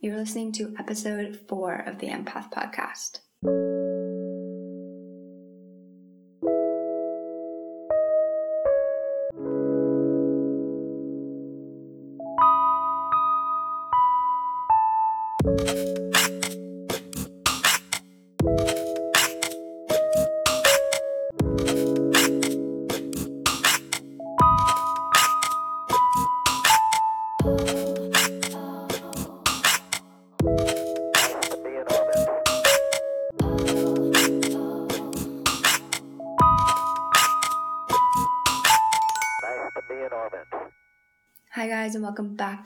You're listening to episode four of the Empath Podcast.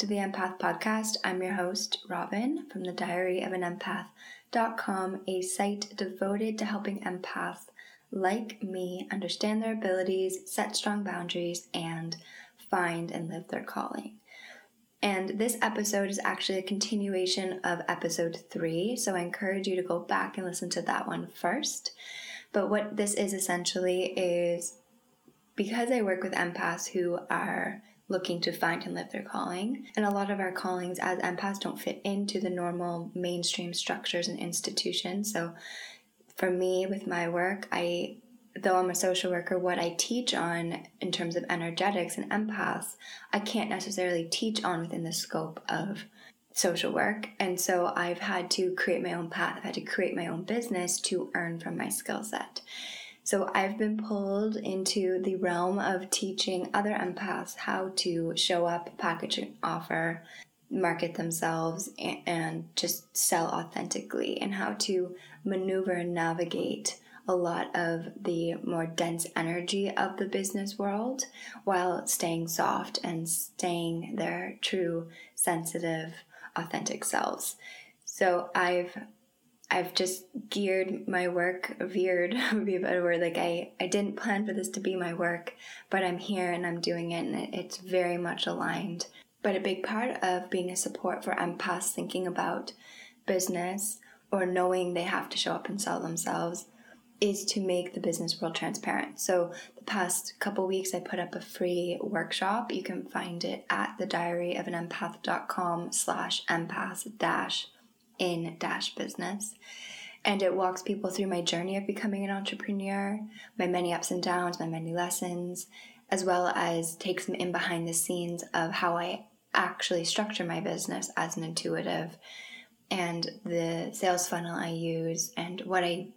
To the Empath Podcast. I'm your host, Robin, from the Diary of an Empath.com, a site devoted to helping empaths like me understand their abilities, set strong boundaries, and find and live their calling. And this episode is actually a continuation of episode three, so I encourage you to go back and listen to that one first. But what this is essentially is because I work with empaths who are looking to find and live their calling. And a lot of our callings as empaths don't fit into the normal mainstream structures and institutions. So for me, with my work, I though I'm a social worker, what I teach on in terms of energetics and empaths, I can't necessarily teach on within the scope of social work. And so I've had to create my own path. I've had to create my own business to earn from my skill set. So I've been pulled into the realm of teaching other empaths how to show up, package an offer, market themselves, and just sell authentically, and how to maneuver and navigate a lot of the more dense energy of the business world while staying soft and staying their true, sensitive, authentic selves. So I've I've just geared my work, veered would be a better word. Like I, I didn't plan for this to be my work, but I'm here and I'm doing it, and it's very much aligned. But a big part of being a support for empaths thinking about business or knowing they have to show up and sell themselves is to make the business world transparent. So the past couple weeks I put up a free workshop. You can find it at the diary of an empath.com slash empath dash in dash business. And it walks people through my journey of becoming an entrepreneur, my many ups and downs, my many lessons, as well as takes them in behind the scenes of how I actually structure my business as an intuitive and the sales funnel I use and what I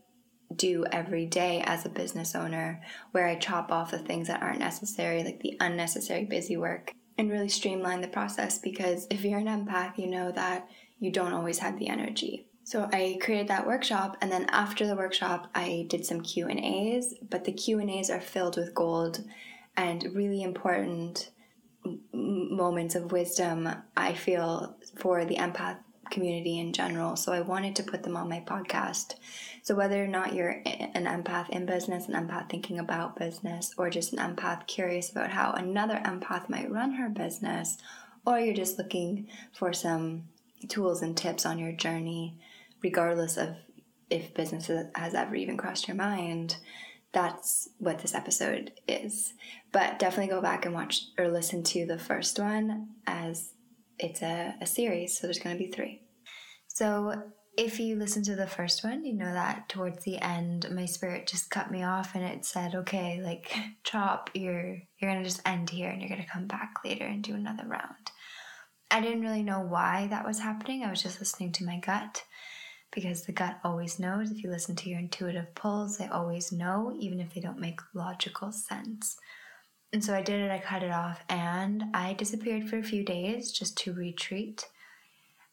do every day as a business owner, where I chop off the things that aren't necessary, like the unnecessary busy work, and really streamline the process. Because if you're an empath, you know that you don't always have the energy. So I created that workshop and then after the workshop I did some Q&As, but the Q&As are filled with gold and really important moments of wisdom I feel for the empath community in general. So I wanted to put them on my podcast. So whether or not you're an empath in business, an empath thinking about business, or just an empath curious about how another empath might run her business, or you're just looking for some tools and tips on your journey, regardless of if business has ever even crossed your mind, that's what this episode is. But definitely go back and watch or listen to the first one as it's a, a series, so there's going to be three. So if you listen to the first one, you know that towards the end, my spirit just cut me off and it said, "Okay, like chop, you're you're gonna just end here and you're gonna come back later and do another round." I didn't really know why that was happening. I was just listening to my gut because the gut always knows. If you listen to your intuitive pulls, they always know, even if they don't make logical sense. And so I did it, I cut it off, and I disappeared for a few days just to retreat.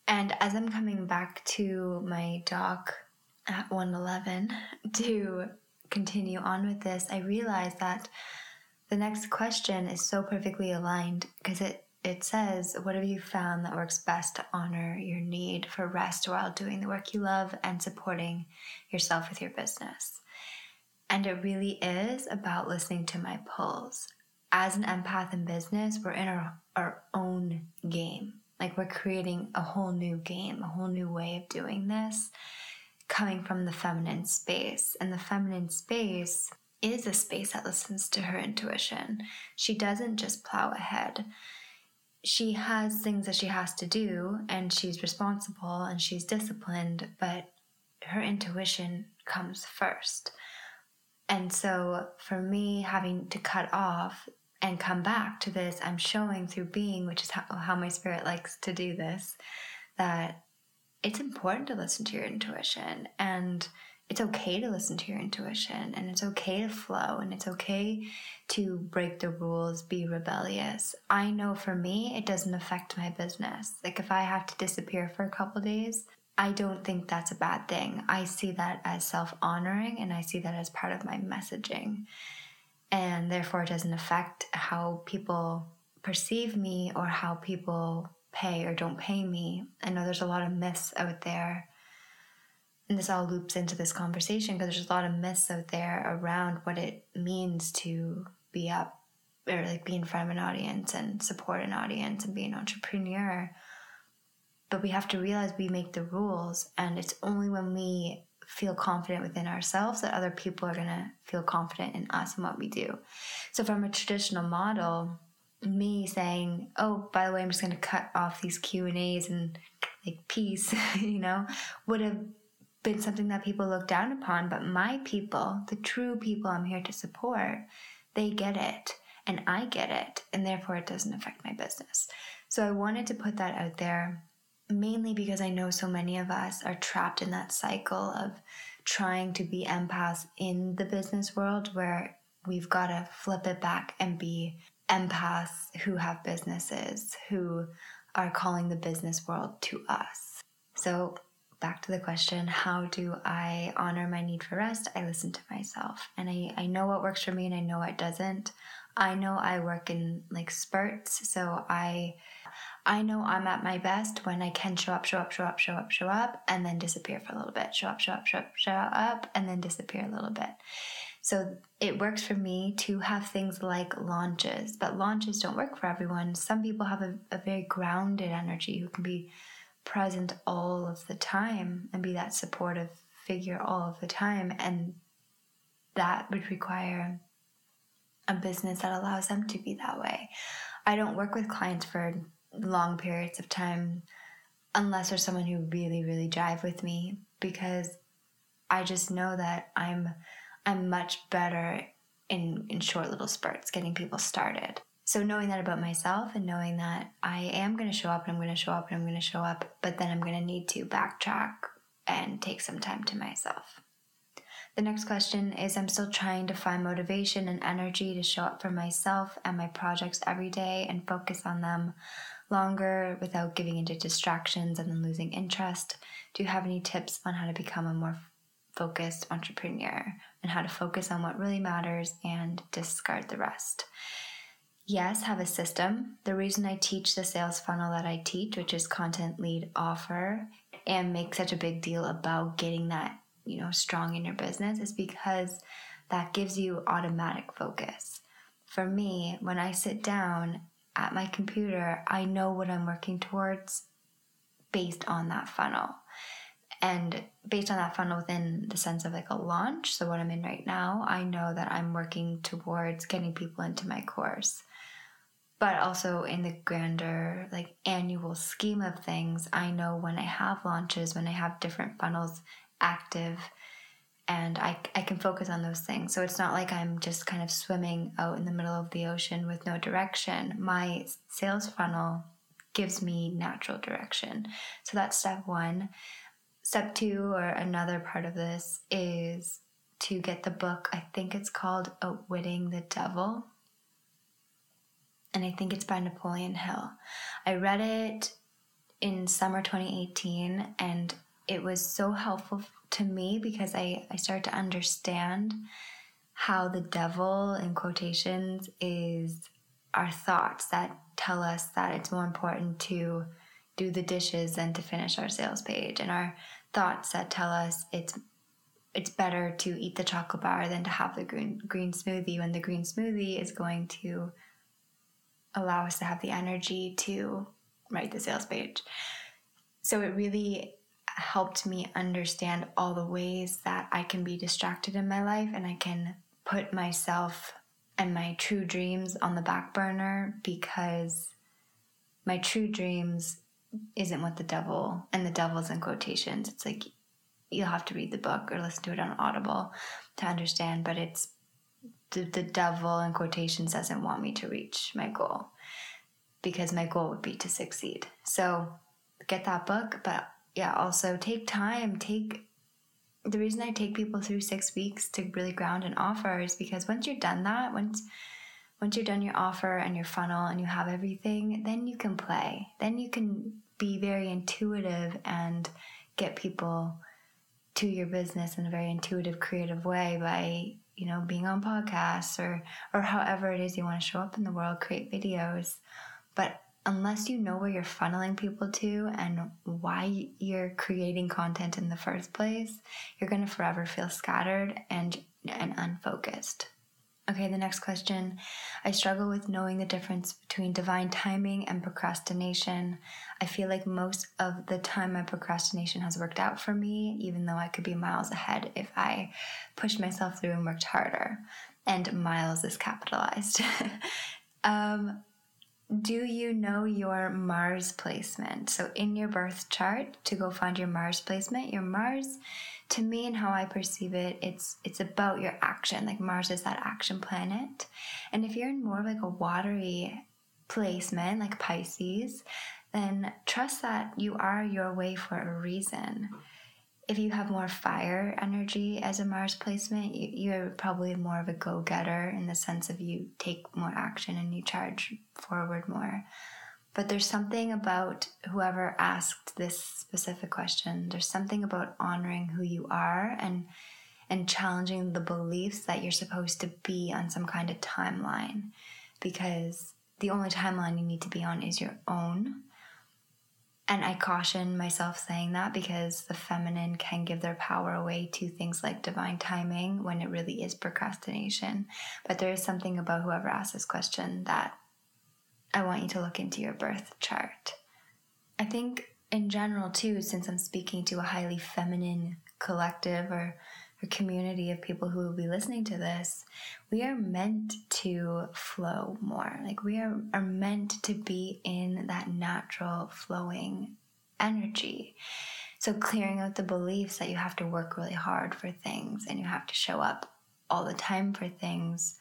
And as I'm coming back to my dock at 111 to continue on with this, I realized that the next question is so perfectly aligned because it it says, What have you found that works best to honor your need for rest while doing the work you love and supporting yourself with your business? And it really is about listening to my pulls. As an empath in business, we're in our, our own game. Like we're creating a whole new game, a whole new way of doing this, coming from the feminine space. And the feminine space is a space that listens to her intuition. She doesn't just plow ahead she has things that she has to do and she's responsible and she's disciplined, but her intuition comes first. And so for me, having to cut off and come back to this, I'm showing through being, which is how, how my spirit likes to do this, that it's important to listen to your intuition and it's okay to listen to your intuition and it's okay to flow and it's okay to break the rules, be rebellious. I know for me, it doesn't affect my business. Like if I have to disappear for a couple days, I don't think that's a bad thing. I see that as self honoring and I see that as part of my messaging. And therefore, it doesn't affect how people perceive me or how people pay or don't pay me. I know there's a lot of myths out there. And this all loops into this conversation because there's a lot of myths out there around what it means to be up or like be in front of an audience and support an audience and be an entrepreneur. But we have to realize we make the rules, and it's only when we feel confident within ourselves that other people are to feel confident in us and what we do. So, from a traditional model, me saying, "Oh, by the way, I'm just to cut off these Q and A's and like peace," you know, would have been something that people look down upon. But my people, the true people I'm here to support, they get it, and I get it, and therefore it doesn't affect my business. So I wanted to put that out there, mainly because I know so many of us are trapped in that cycle of trying to be empaths in the business world where we've got to flip it back and be empaths who have businesses, who are calling the business world to us. So, back to the question how do I honor my need for rest? I listen to myself and I, I know what works for me and I know what doesn't. I know I work in like spurts, so I I know I'm at my best when I can show up, show up, show up, show up, show up, and then disappear for a little bit. Show up, show up, show up, show up, and then disappear a little bit. So it works for me to have things like launches, but launches don't work for everyone. Some people have a, a very grounded energy who can be present all of the time and be that supportive figure all of the time. And that would require a business that allows them to be that way. I don't work with clients for long periods of time unless there's someone who really, really drive with me because I just know that I'm I'm much better in in short little spurts getting people started. So knowing that about myself and knowing that I am going to show up and I'm going to show up and I'm going to show up, but then I'm going to need to backtrack and take some time to myself. The next question is I'm still trying to find motivation and energy to show up for myself and my projects every day and focus on them longer without giving into distractions and then losing interest. Do you have any tips on how to become a more focused entrepreneur and how to focus on what really matters and discard the rest? Yes, have a system. The reason I teach the sales funnel that I teach, which is content lead offer, and make such a big deal about getting that, you know, strong in your business is because that gives you automatic focus. For me, when I sit down at my computer, I know what I'm working towards based on that funnel. And based on that funnel within the sense of like a launch, so what I'm in right now, I know that I'm working towards getting people into my course. But also in the grander, like annual scheme of things, I know when I have launches, when I have different funnels active, and I, I can focus on those things. So it's not like I'm just kind of swimming out in the middle of the ocean with no direction. My sales funnel gives me natural direction. So that's step one. Step two, or another part of this, is to get the book. I think it's called Outwitting the Devil. And I think it's by Napoleon Hill. I read it in summer 2018 and it was so helpful to me because I, I started to understand how the devil, in quotations, is our thoughts that tell us that it's more important to do the dishes than to finish our sales page, and our thoughts that tell us it's it's better to eat the chocolate bar than to have the green green smoothie when the green smoothie is going to allow us to have the energy to write the sales page. So it really helped me understand all the ways that I can be distracted in my life and I can put myself and my true dreams on the back burner because my true dreams isn't what the devil and the devil's in quotations. It's like you'll have to read the book or listen to it on Audible to understand, but it's the, the devil in quotations doesn't want me to reach my goal because my goal would be to succeed. So get that book, but yeah, also take time. Take the reason I take people through six weeks to really ground an offer is because once you're done that, once once you're done your offer and your funnel and you have everything, then you can play. Then you can be very intuitive and get people to your business in a very intuitive, creative way by you know being on podcasts or or however it is you want to show up in the world, create videos. But unless you know where you're funneling people to and why you're creating content in the first place, you're going to forever feel scattered and and unfocused. Okay, the next question. I struggle with knowing the difference between divine timing and procrastination. I feel like most of the time my procrastination has worked out for me, even though I could be miles ahead if I pushed myself through and worked harder. And miles is capitalized. um, do you know your Mars placement? So, in your birth chart, to go find your Mars placement, your Mars to me and how I perceive it, it's it's about your action. Like Mars is that action planet. And if you're in more like a watery placement, like Pisces, then trust that you are your way for a reason. If you have more fire energy as a Mars placement, you're probably more of a go getter in the sense of you take more action and you charge forward more. But there's something about whoever asked this specific question. There's something about honoring who you are and and challenging the beliefs that you're supposed to be on some kind of timeline because the only timeline you need to be on is your own. And I caution myself saying that because the feminine can give their power away to things like divine timing when it really is procrastination. But there is something about whoever asked this question that I want you to look into your birth chart. I think, in general, too, since I'm speaking to a highly feminine collective or, or community of people who will be listening to this, we are meant to flow more. Like, we are, are meant to be in that natural flowing energy. So, clearing out the beliefs that you have to work really hard for things and you have to show up all the time for things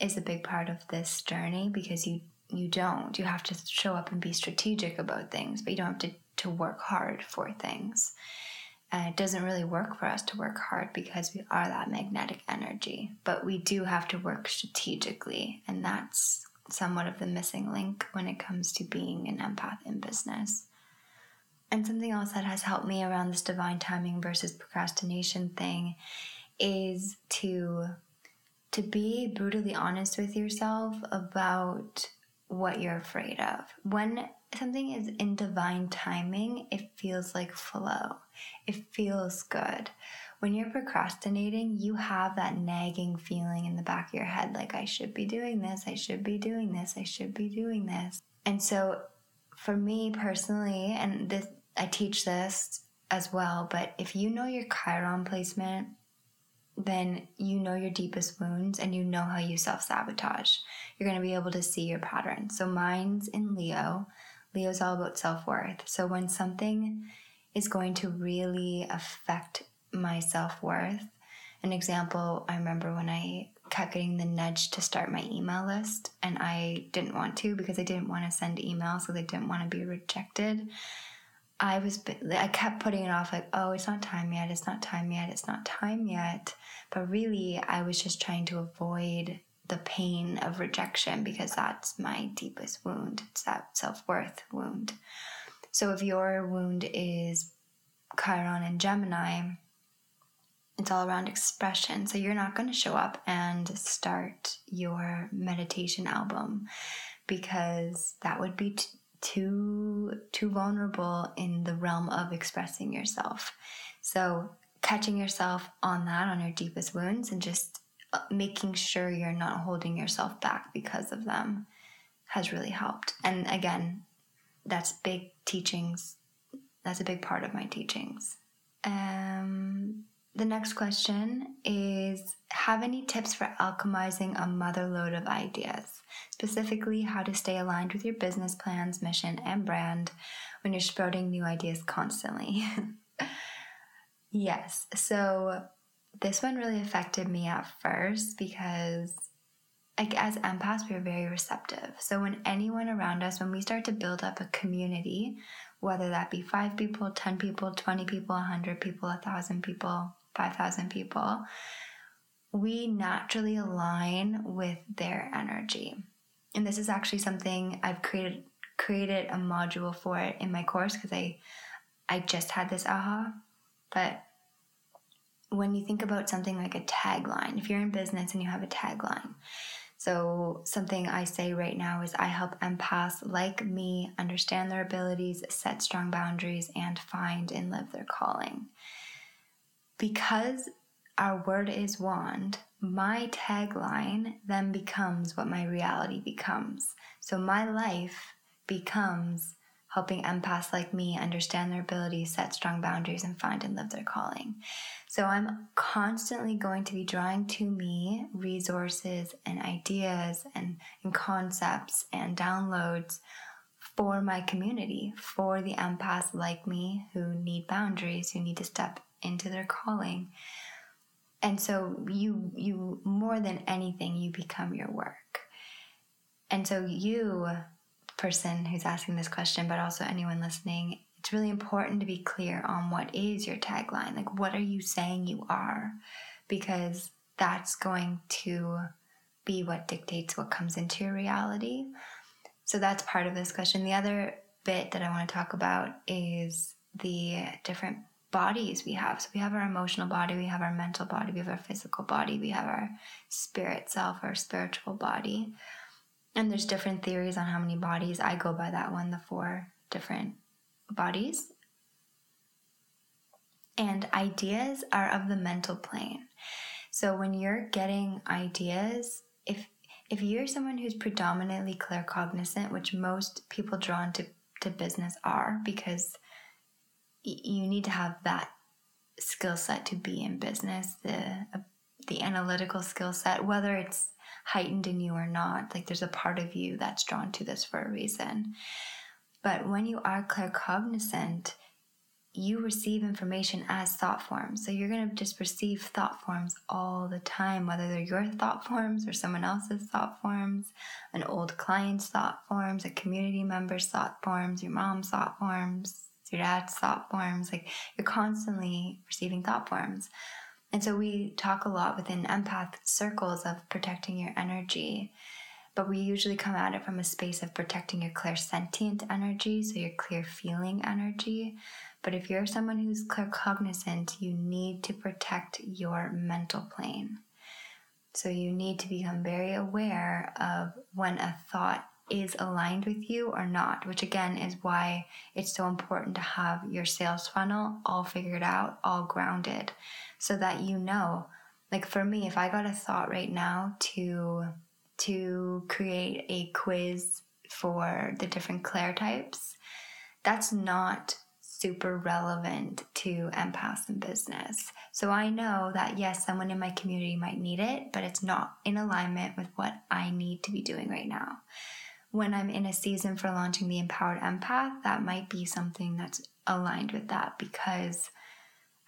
is a big part of this journey because you you don't. You have to show up and be strategic about things, but you don't have to, to work hard for things. And it doesn't really work for us to work hard because we are that magnetic energy. But we do have to work strategically, and that's somewhat of the missing link when it comes to being an empath in business. And something else that has helped me around this divine timing versus procrastination thing is to to be brutally honest with yourself about what you're afraid of. When something is in divine timing, it feels like flow, it feels good. When you're procrastinating, you have that nagging feeling in the back of your head like, I should be doing this, I should be doing this, I should be doing this. And so, for me personally, and this, I teach this as well, but if you know your Chiron placement, then you know your deepest wounds and you know how you self sabotage. You're going to be able to see your pattern. So mine's in Leo. Leo's all about self worth. So when something is going to really affect my self worth, an example, I remember when I kept getting the nudge to start my email list and I didn't want to because I didn't want to send emails so they didn't want to be rejected. I was I kept putting it off like oh it's not time yet it's not time yet it's not time yet. But really I was just trying to avoid the pain of rejection because that's my deepest wound it's that self-worth wound. So if your wound is Chiron and Gemini it's all around expression so you're not going to show up and start your meditation album because that would be t- too too vulnerable in the realm of expressing yourself. So catching yourself on that on your deepest wounds and just uh, making sure you're not holding yourself back because of them has really helped. And again, that's big teachings. That's a big part of my teachings. Um, the next question is Have any tips for alchemizing a mother lode of ideas? Specifically, how to stay aligned with your business plans, mission, and brand when you're sprouting new ideas constantly. yes, so this one really affected me at first because like as empaths we're very receptive so when anyone around us when we start to build up a community whether that be five people 10 people 20 people 100 people 1000 people 5000 people we naturally align with their energy and this is actually something i've created created a module for it in my course because i i just had this aha but when you think about something like a tagline if you're in business and you have a tagline so, something I say right now is I help empaths like me understand their abilities, set strong boundaries, and find and live their calling. Because our word is wand, my tagline then becomes what my reality becomes. So, my life becomes helping empaths like me understand their abilities, set strong boundaries, and find and live their calling. So I'm constantly going to be drawing to me resources and ideas and, and concepts and downloads for my community, for the empaths like me who need boundaries, who need to step into their calling. And so you you more than anything you become your work. And so you person who's asking this question, but also anyone listening, it's really important to be clear on what is your tagline. Like, what are you saying you are? Because that's going to be what dictates what comes into your reality. So, that's part of this question. The other bit that I want to talk about is the different bodies we have. So, we have our emotional body, we have our mental body, we have our physical body, we have our spirit self, our spiritual body. And there's different theories on how many bodies. I go by that one, the four different bodies. And ideas are of the mental plane. So when you're getting ideas, if if you're someone who's predominantly claircognizant, which most people drawn to, to business are, because you need to have that skill set to be in business, the uh, the analytical skill set, whether it's heightened in you or not. Like there's a part of you that's drawn to this for a reason. But when you are claircognizant, you receive information as thought forms. So you're going to just receive thought forms all the time, whether they're your thought forms or someone else's thought forms, an old client's thought forms, a community member's thought forms, your mom's thought forms, dad's thought forms. Like you're constantly receiving thought forms. And so we talk a lot within empath circles of protecting your energy, but we usually come at it from a space of protecting your clairsentient energy, so your clear feeling energy. But if you're someone who's claircognizant, you need to protect your mental plane. So you need to become very aware of when a thought is aligned with you or not, which again is why it's so important to have your sales funnel all figured out, all grounded so that you know. Like for me if i got a thought right now to to create a quiz for the different Clair types that's not super relevant to empaths in business. So i know that yes someone in my community might need it but it's not in alignment with what i need to be doing right now when i'm in a season for launching the empowered empath that might be something that's aligned with that because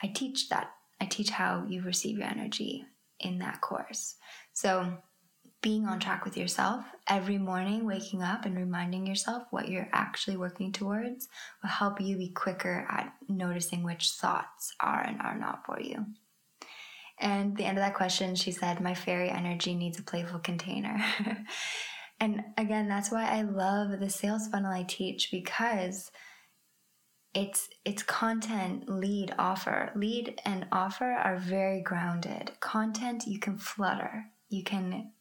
i teach that I teach how you receive your energy in that course. So, being on track with yourself every morning, waking up and reminding yourself what you're actually working towards will help you be quicker at noticing which thoughts are and are not for you. And the end of that question, she said, My fairy energy needs a playful container. and again, that's why I love the sales funnel I teach because it's it's content lead offer. Lead and offer are very grounded. Content you can flutter. You can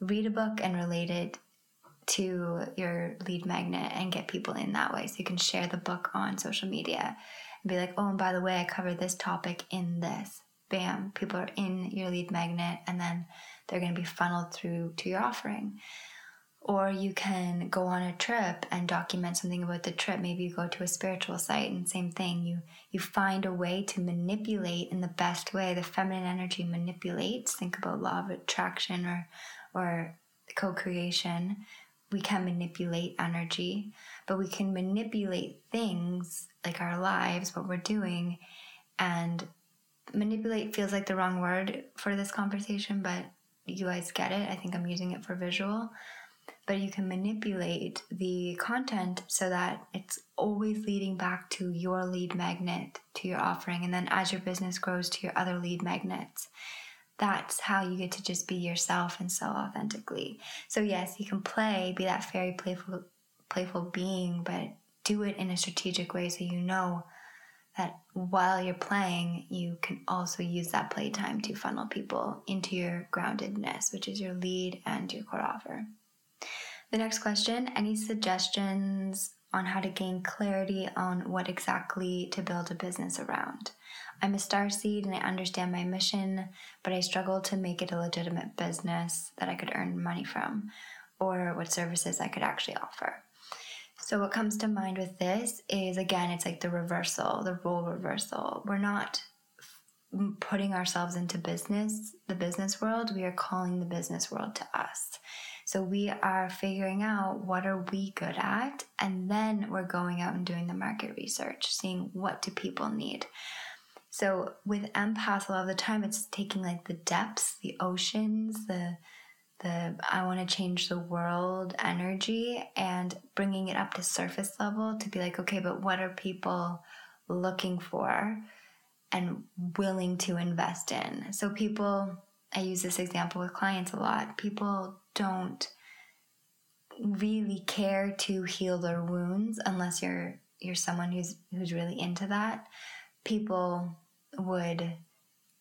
read a book and relate it to your lead magnet and get people in that way. So you can share the book on social media and be like oh and by the way i covered this topic in this. Bam people are in your lead magnet and then they're going to be funneled through to your offering or you can go on a trip and document something about the trip. Maybe you go to a spiritual site and same thing. You you find a way to manipulate in the best way. The feminine energy manipulates. Think about law of attraction or or co-creation. We can manipulate energy but we can manipulate things like our lives what we're doing. And manipulate feels like the wrong word for this conversation but you guys get it. I think i'm using it for visual but you can manipulate the content so that it's always leading back to your lead magnet to your offering and then as your business grows to your other lead magnets that's how you get to just be yourself and sell authentically so yes you can play be that fairy playful playful being but do it in a strategic way so you know that while you're playing, you can also use that playtime to funnel people into your groundedness, which is your lead and your core offer. The next question Any suggestions on how to gain clarity on what exactly to build a business around? I'm a star seed and I understand my mission, but I struggle to make it a legitimate business that I could earn money from or what services I could actually offer. So, what comes to mind with this is again, it's like the reversal, the role reversal. We're not putting ourselves into business, the business world, we are calling the business world to us. So we are figuring out what are we good at and then we're going out and doing the market research, seeing what do people need. So with empath a lot of the time it's taking like the depths, the oceans, the the I want to change the world energy and bringing it up to surface level to be like okay, but what are people looking for and willing to invest in? So people I use this example with clients a lot. People don't really care to heal their wounds unless you're you're someone who's who's really into that. People would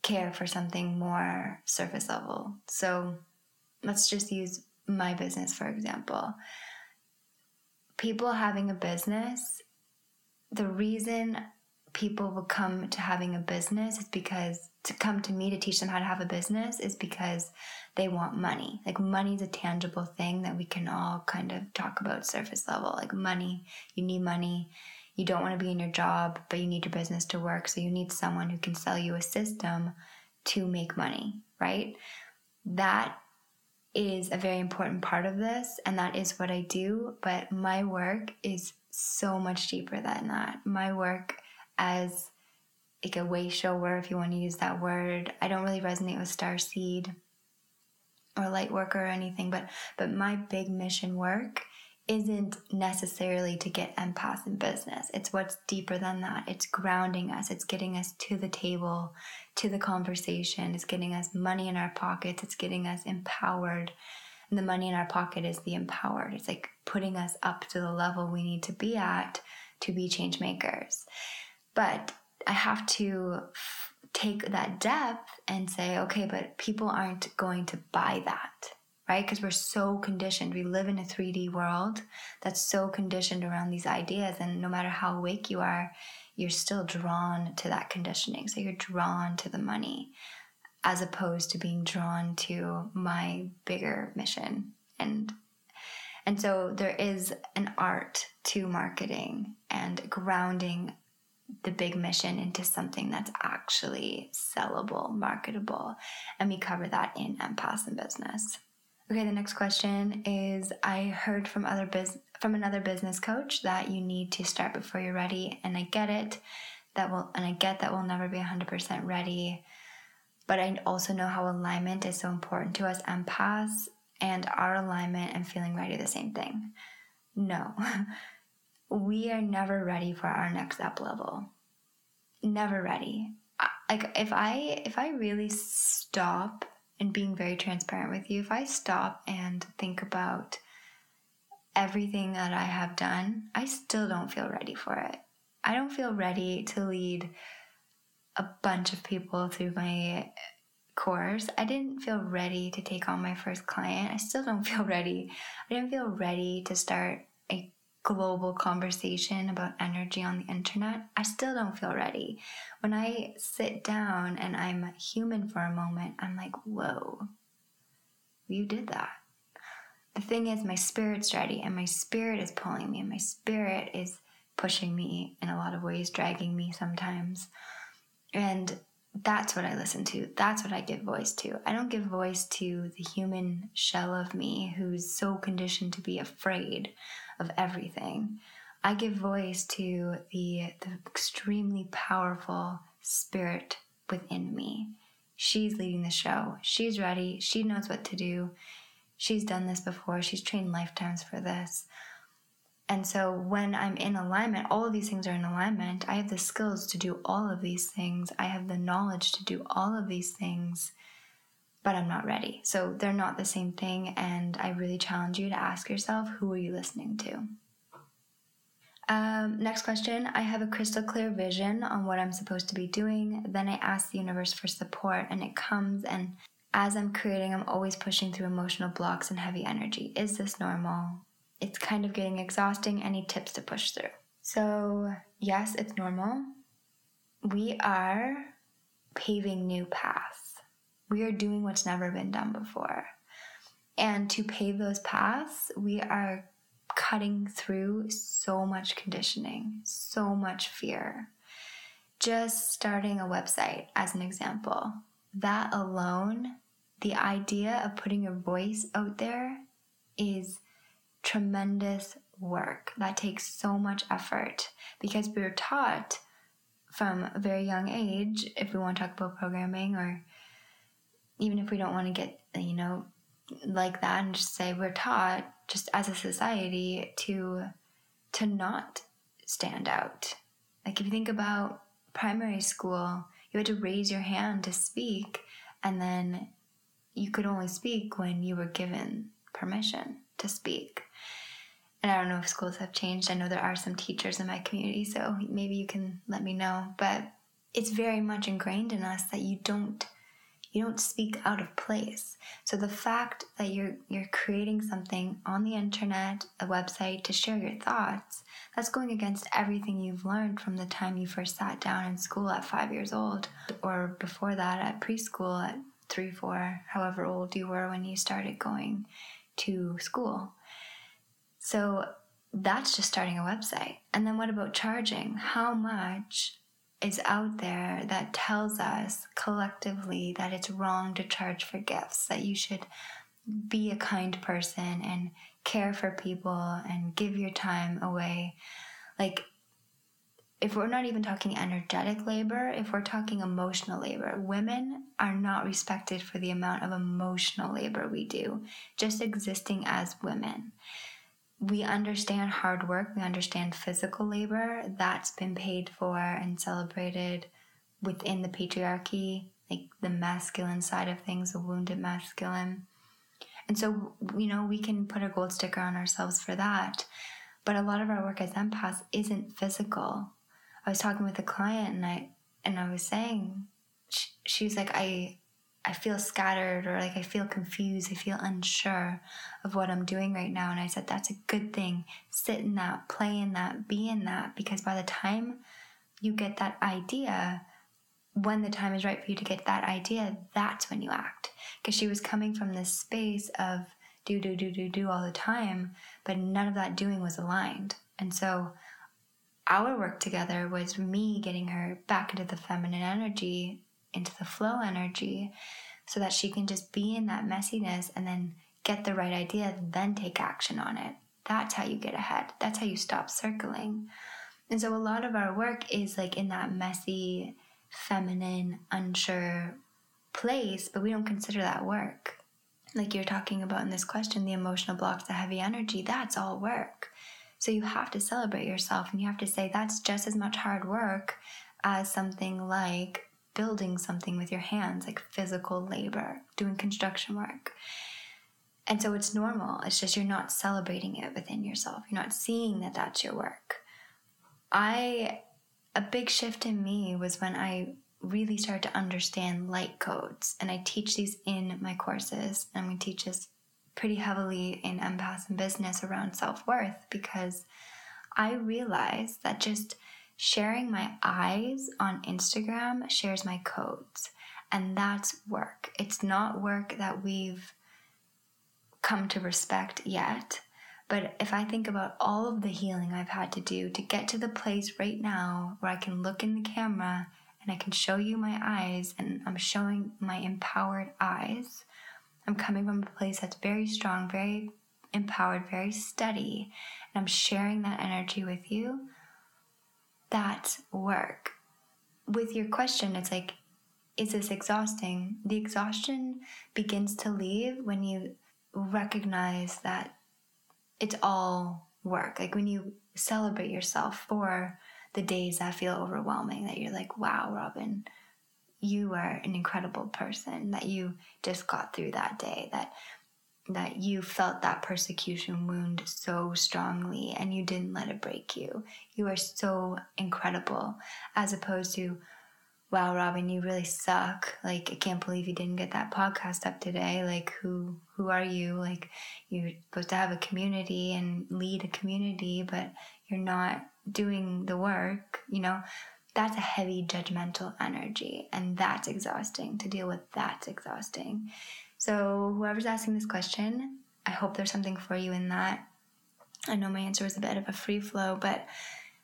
care for something more surface level. So let's just use my business for example. People having a business, the reason people will come to having a business is because to come to me to teach them how to have a business is because they want money. Like money is a tangible thing that we can all kind of talk about surface level. Like money, you need money. You don't want to be in your job, but you need your business to work. So you need someone who can sell you a system to make money, right? That is a very important part of this, and that is what I do. But my work is so much deeper than that. My work as like a way shower, if you want to use that word. I don't really resonate with star seed or light work or anything, but but my big mission work isn't necessarily to get empaths in business. It's what's deeper than that. It's grounding us. It's getting us to the table, to the conversation. It's getting us money in our pockets. It's getting us empowered. And the money in our pocket is the empowered. It's like putting us up to the level we need to be at to be change makers. But I have to f- take that depth and say, okay, but people aren't going to buy that, right? Because we're so conditioned. We live in a 3D world that's so conditioned around these ideas. And no matter how awake you are, you're still drawn to that conditioning. So you're drawn to the money as opposed to being drawn to my bigger mission. And and so there is an art to marketing and grounding the big mission into something that's actually sellable, marketable. And we cover that in Empaths and Business. Okay, the next question is I heard from other biz- from another business coach that you need to start before you're ready, and I get it. That will and I get that we'll never be 100% ready. But I also know how alignment is so important to us empaths and our alignment and feeling ready the same thing. No. we are never ready for our next up level. Never ready. Like if I if I really stop and being very transparent with you, if I stop and think about everything that I have done, I still don't feel ready for it. I don't feel ready to lead a bunch of people through my course. I didn't feel ready to take on my first client. I still don't feel ready. I didn't feel ready to start global conversation about energy on the internet, I still don't feel ready. When I sit down and I'm human for a moment, I'm like, whoa, you did that. the thing is, my spirit's ready and my spirit is pulling me and my spirit is pushing me in a lot of ways, dragging me sometimes. And that's what I listen to. That's what I give voice to. I don't give voice to the human shell of me who's so conditioned to be afraid of everything. I give voice to the, the extremely powerful spirit within me. She's leading the show. She's ready. She knows what to do. She's done this before. She's trained lifetimes for this. And so when I'm in alignment, all of these things are in alignment. I have the skills to do all of these things. I have the knowledge to do all of these things, but I'm not ready. So they're not the same thing. And I really challenge you to ask yourself who are you listening to? Um, next question. I have a crystal clear vision on what I'm supposed to be doing. Then I ask the universe for support, and it comes. And as I'm creating, I'm always pushing through emotional blocks and heavy energy. Is this normal? It's kind of getting exhausting. Any tips to push through? So, yes, it's normal. We are paving new paths. We are doing what's never been done before. And to pave those paths, we are cutting through so much conditioning, so much fear. Just starting a website, as an example, that alone, the idea of putting your voice out there is tremendous work. That takes so much effort because we're taught from a very young age, if we want to talk about programming or even if we don't want to get, you know, like that and just say we're taught just as a society to to not stand out. Like if you think about primary school, you had to raise your hand to speak and then you could only speak when you were given permission to speak. And I don't know if schools have changed. I know there are some teachers in my community, so maybe you can let me know. But it's very much ingrained in us that you don't you don't speak out of place. So the fact that you're you're creating something on the internet, a website to share your thoughts, that's going against everything you've learned from the time you first sat down in school at 5 years old or before that at preschool at 3, 4, however old you were when you started going to school. So that's just starting a website. And then what about charging? How much is out there that tells us collectively that it's wrong to charge for gifts, that you should be a kind person and care for people and give your time away. Like, if we're not even talking energetic labor, if we're talking emotional labor, women are not respected for the amount of emotional labor we do, just existing as women we understand hard work, we understand physical labor that's been paid for and celebrated within the patriarchy, like the masculine side of things, the wounded masculine. And so, you know, we can put a gold sticker on ourselves for that. But a lot of our work as empaths isn't physical. I was talking with a client and I and I was saying she, was like I I feel scattered or like I feel confused, I feel unsure of what I'm doing right now. And I said, that's a good thing. Sit in that, play in that, be in that, because by the time you get that idea, when the time is right for you to get that idea, that's when you act. Because she was coming from this space of do, do, do, do, do all the time, but none of that doing was aligned. And so our work together was me getting her back into the feminine energy into the flow energy so that she can just be in that messiness and then get the right idea, then take action on it. That's how you get ahead. That's how you stop circling. And so a lot of our work is like in that messy, feminine, unsure place, but we don't consider that work. Like you're talking about in this question, the emotional blocks, the heavy energy, that's all work. So you have to celebrate yourself and you have to say that's just as much hard work as something like building something with your hands, like physical labor, doing construction work. And so it's normal. It's just you're not celebrating it within yourself. You're not seeing that that's your work. I, a big shift in me was when I really started to understand light codes. And I teach these in my courses. And we teach this pretty heavily in Empaths and Business around self worth because I realized that just sharing my eyes on Instagram shares my codes. And that's work. It's not work that we've come to respect yet. But if I think about all of the healing I've had to do to get to the place right now where I can look in the camera and I can show you my eyes and I'm showing my empowered eyes, I'm coming from a place that's very strong, very empowered, very steady, and I'm sharing that energy with you. That's work. With your question, it's like, is this exhausting? The exhaustion begins to leave when you recognize that it's all work. Like when you celebrate yourself for the days that feel overwhelming, that you're like, wow, Robin, you are an incredible person, that you just got through that day, that that you felt that persecution wound so strongly and you didn't let it break you. You are so incredible, as opposed to, wow, Robin, you really suck. Like, I can't believe you didn't get that podcast up today. Like, who who are you? Like, you're supposed to have a community and lead a community, but you're not doing the work. You know, that's a heavy judgmental energy, and that's exhausting. To deal with that's exhausting. So, whoever's asking this question, I hope there's something for you in that. I know my answer was a bit of a free flow, but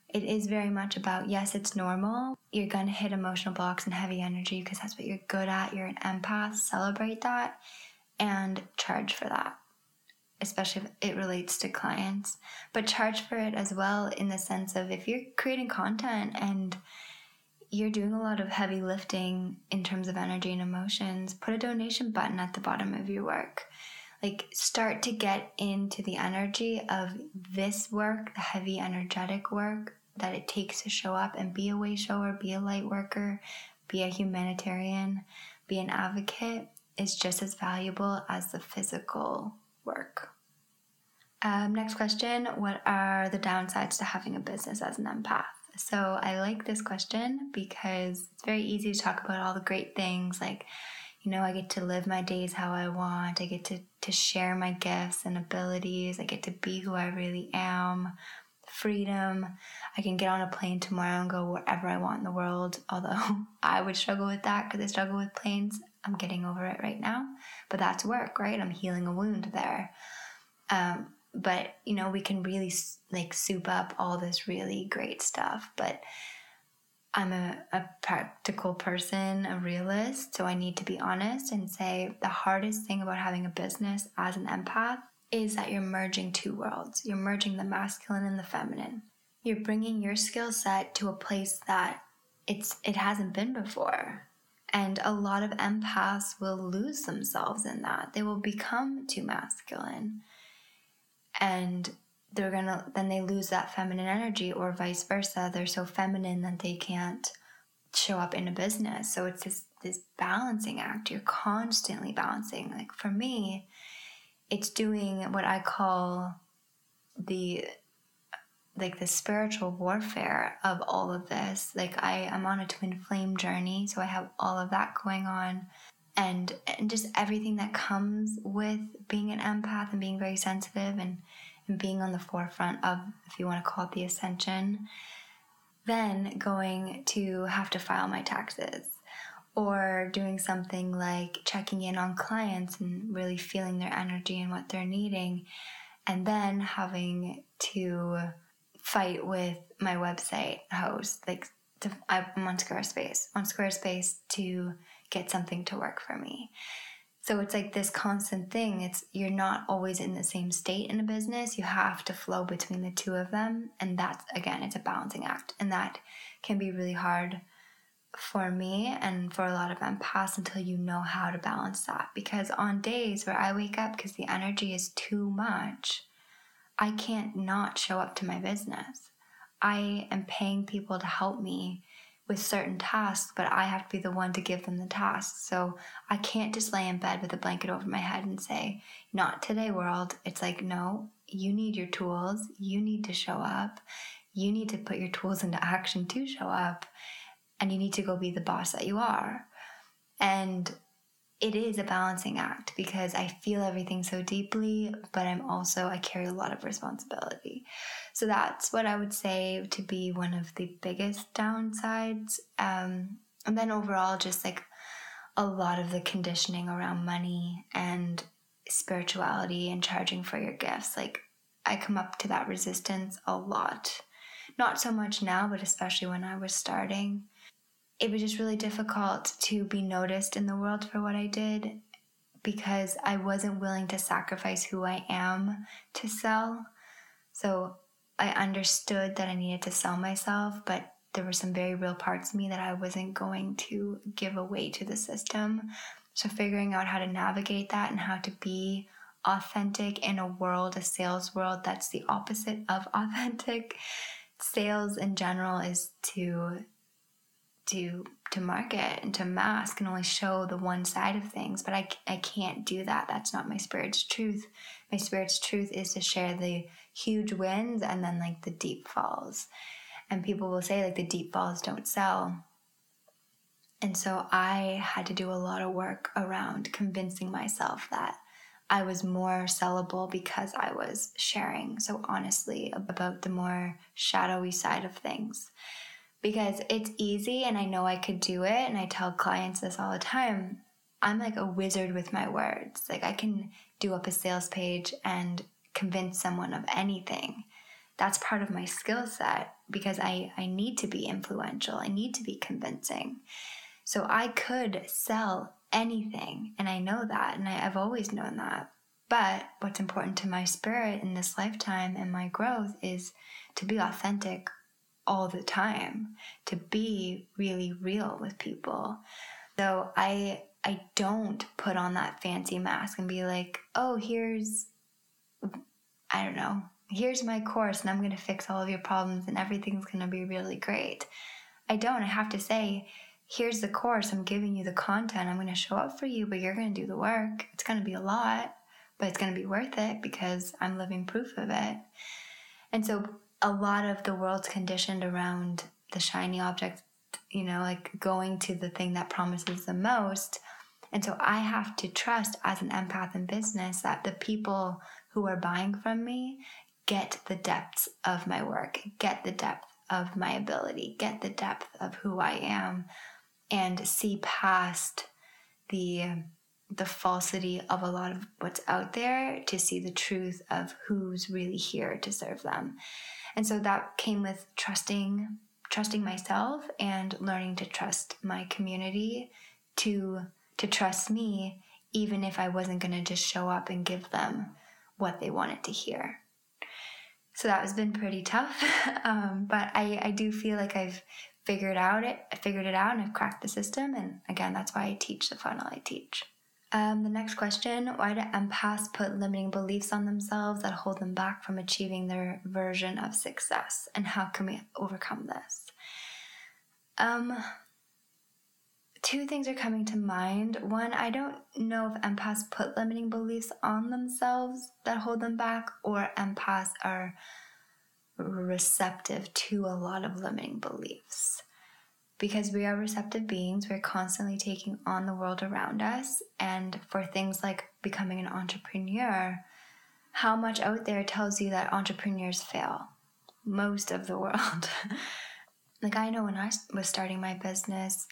it is very much about yes, it's normal. You're going to hit emotional blocks and heavy energy because that's what you're good at. You're an empath. Celebrate that and charge for that, especially if it relates to clients. But charge for it as well in the sense of if you're creating content and you're doing a lot of heavy lifting in terms of energy and emotions, put a donation button at the bottom of your work. Like, start to get into the energy of this work, the heavy energetic work that it takes to show up and be a way shower, be a light worker, be a humanitarian, be an advocate is just as valuable as the physical work. Um, next question What are the downsides to having a business as an empath? So I like this question because it's very easy to talk about all the great things like, you know, I get to live my days how I want. I get to, to share my gifts and abilities. I get to be who I really am. Freedom. I can get on a plane tomorrow and go wherever I want in the world. Although I would struggle with that because I struggle with planes. I'm getting over it right now. But that's work, right? I'm healing a wound there. Um, but you know we can really like soup up all this really great stuff but i'm a, a practical person a realist so i need to be honest and say the hardest thing about having a business as an empath is that you're merging two worlds. You're merging the masculine and the feminine. You're bringing your skill set to a place that it's it hasn't been before. And a lot of empaths will lose themselves in that. They will become too masculine and they're gonna then they lose that feminine energy or vice versa. They're so feminine that they can't show up in a business. So it's this this balancing act. You're constantly balancing. Like for me it's doing what i call the like the spiritual warfare of all of this. Like i am on a twin flame journey so i have all of that going on and and just everything that comes with being an empath and being very sensitive and and being on the forefront of if you want to call it the ascension then going to have to file my taxes or doing something like checking in on clients and really feeling their energy and what they're needing and then having to fight with my website host like to, I'm on Squarespace. On Squarespace to get something to work for me. So it's like this constant thing. It's you're not always in the same state in a business. You have to flow between the two of them. And that's again, it's a balancing act. And that can be really hard for me and for a lot of empaths until you know how to balance that. Because on days where I wake up because the energy is too much, I can't not show up to my business. I am paying people to help me with certain tasks, but I have to be the one to give them the tasks. So I can't just lay in bed with a blanket over my head and say, Not today, world. It's like, no, you need your tools. You need to show up. You need to put your tools into action to show up. And you need to go be the boss that you are. And it is a balancing act because I feel everything so deeply, but I'm also, I carry a lot of responsibility. So that's what I would say to be one of the biggest downsides. Um, and then overall, just like a lot of the conditioning around money and spirituality and charging for your gifts. Like, I come up to that resistance a lot. Not so much now, but especially when I was starting. It was just really difficult to be noticed in the world for what I did because I wasn't willing to sacrifice who I am to sell. So I understood that I needed to sell myself, but there were some very real parts of me that I wasn't going to give away to the system. So figuring out how to navigate that and how to be authentic in a world, a sales world that's the opposite of authentic. Sales in general is to to to market and to mask and only show the one side of things but I, I can't do that that's not my spirit's truth my spirit's truth is to share the huge wins and then like the deep falls and people will say like the deep falls don't sell and so i had to do a lot of work around convincing myself that i was more sellable because i was sharing so honestly about the more shadowy side of things because it's easy and I know I could do it. And I tell clients this all the time. I'm like a wizard with my words. Like I can do up a sales page and convince someone of anything. That's part of my skill set because I, I need to be influential. I need to be convincing. So I could sell anything. And I know that. And I, I've always known that. But what's important to my spirit in this lifetime and my growth is to be authentic all the time to be really real with people. So I I don't put on that fancy mask and be like, "Oh, here's I don't know. Here's my course and I'm going to fix all of your problems and everything's going to be really great." I don't. I have to say, "Here's the course. I'm giving you the content. I'm going to show up for you, but you're going to do the work. It's going to be a lot, but it's going to be worth it because I'm living proof of it." And so a lot of the world's conditioned around the shiny object, you know, like going to the thing that promises the most. And so I have to trust as an empath in business that the people who are buying from me get the depths of my work, get the depth of my ability, get the depth of who I am, and see past the the falsity of a lot of what's out there to see the truth of who's really here to serve them. And so that came with trusting trusting myself and learning to trust my community to to trust me even if I wasn't going to just show up and give them what they wanted to hear. So that has been pretty tough, um, but I, I do feel like I've figured out it, figured it out, and I've cracked the system. And again, that's why I teach the funnel I teach. Um, the next question Why do empaths put limiting beliefs on themselves that hold them back from achieving their version of success? And how can we overcome this? Um, two things are coming to mind. One, I don't know if empaths put limiting beliefs on themselves that hold them back, or empaths are receptive to a lot of limiting beliefs because we are receptive beings, we're constantly taking on the world around us. And for things like becoming an entrepreneur, how much out there tells you that entrepreneurs fail? Most of the world. like, I know when I was starting my business,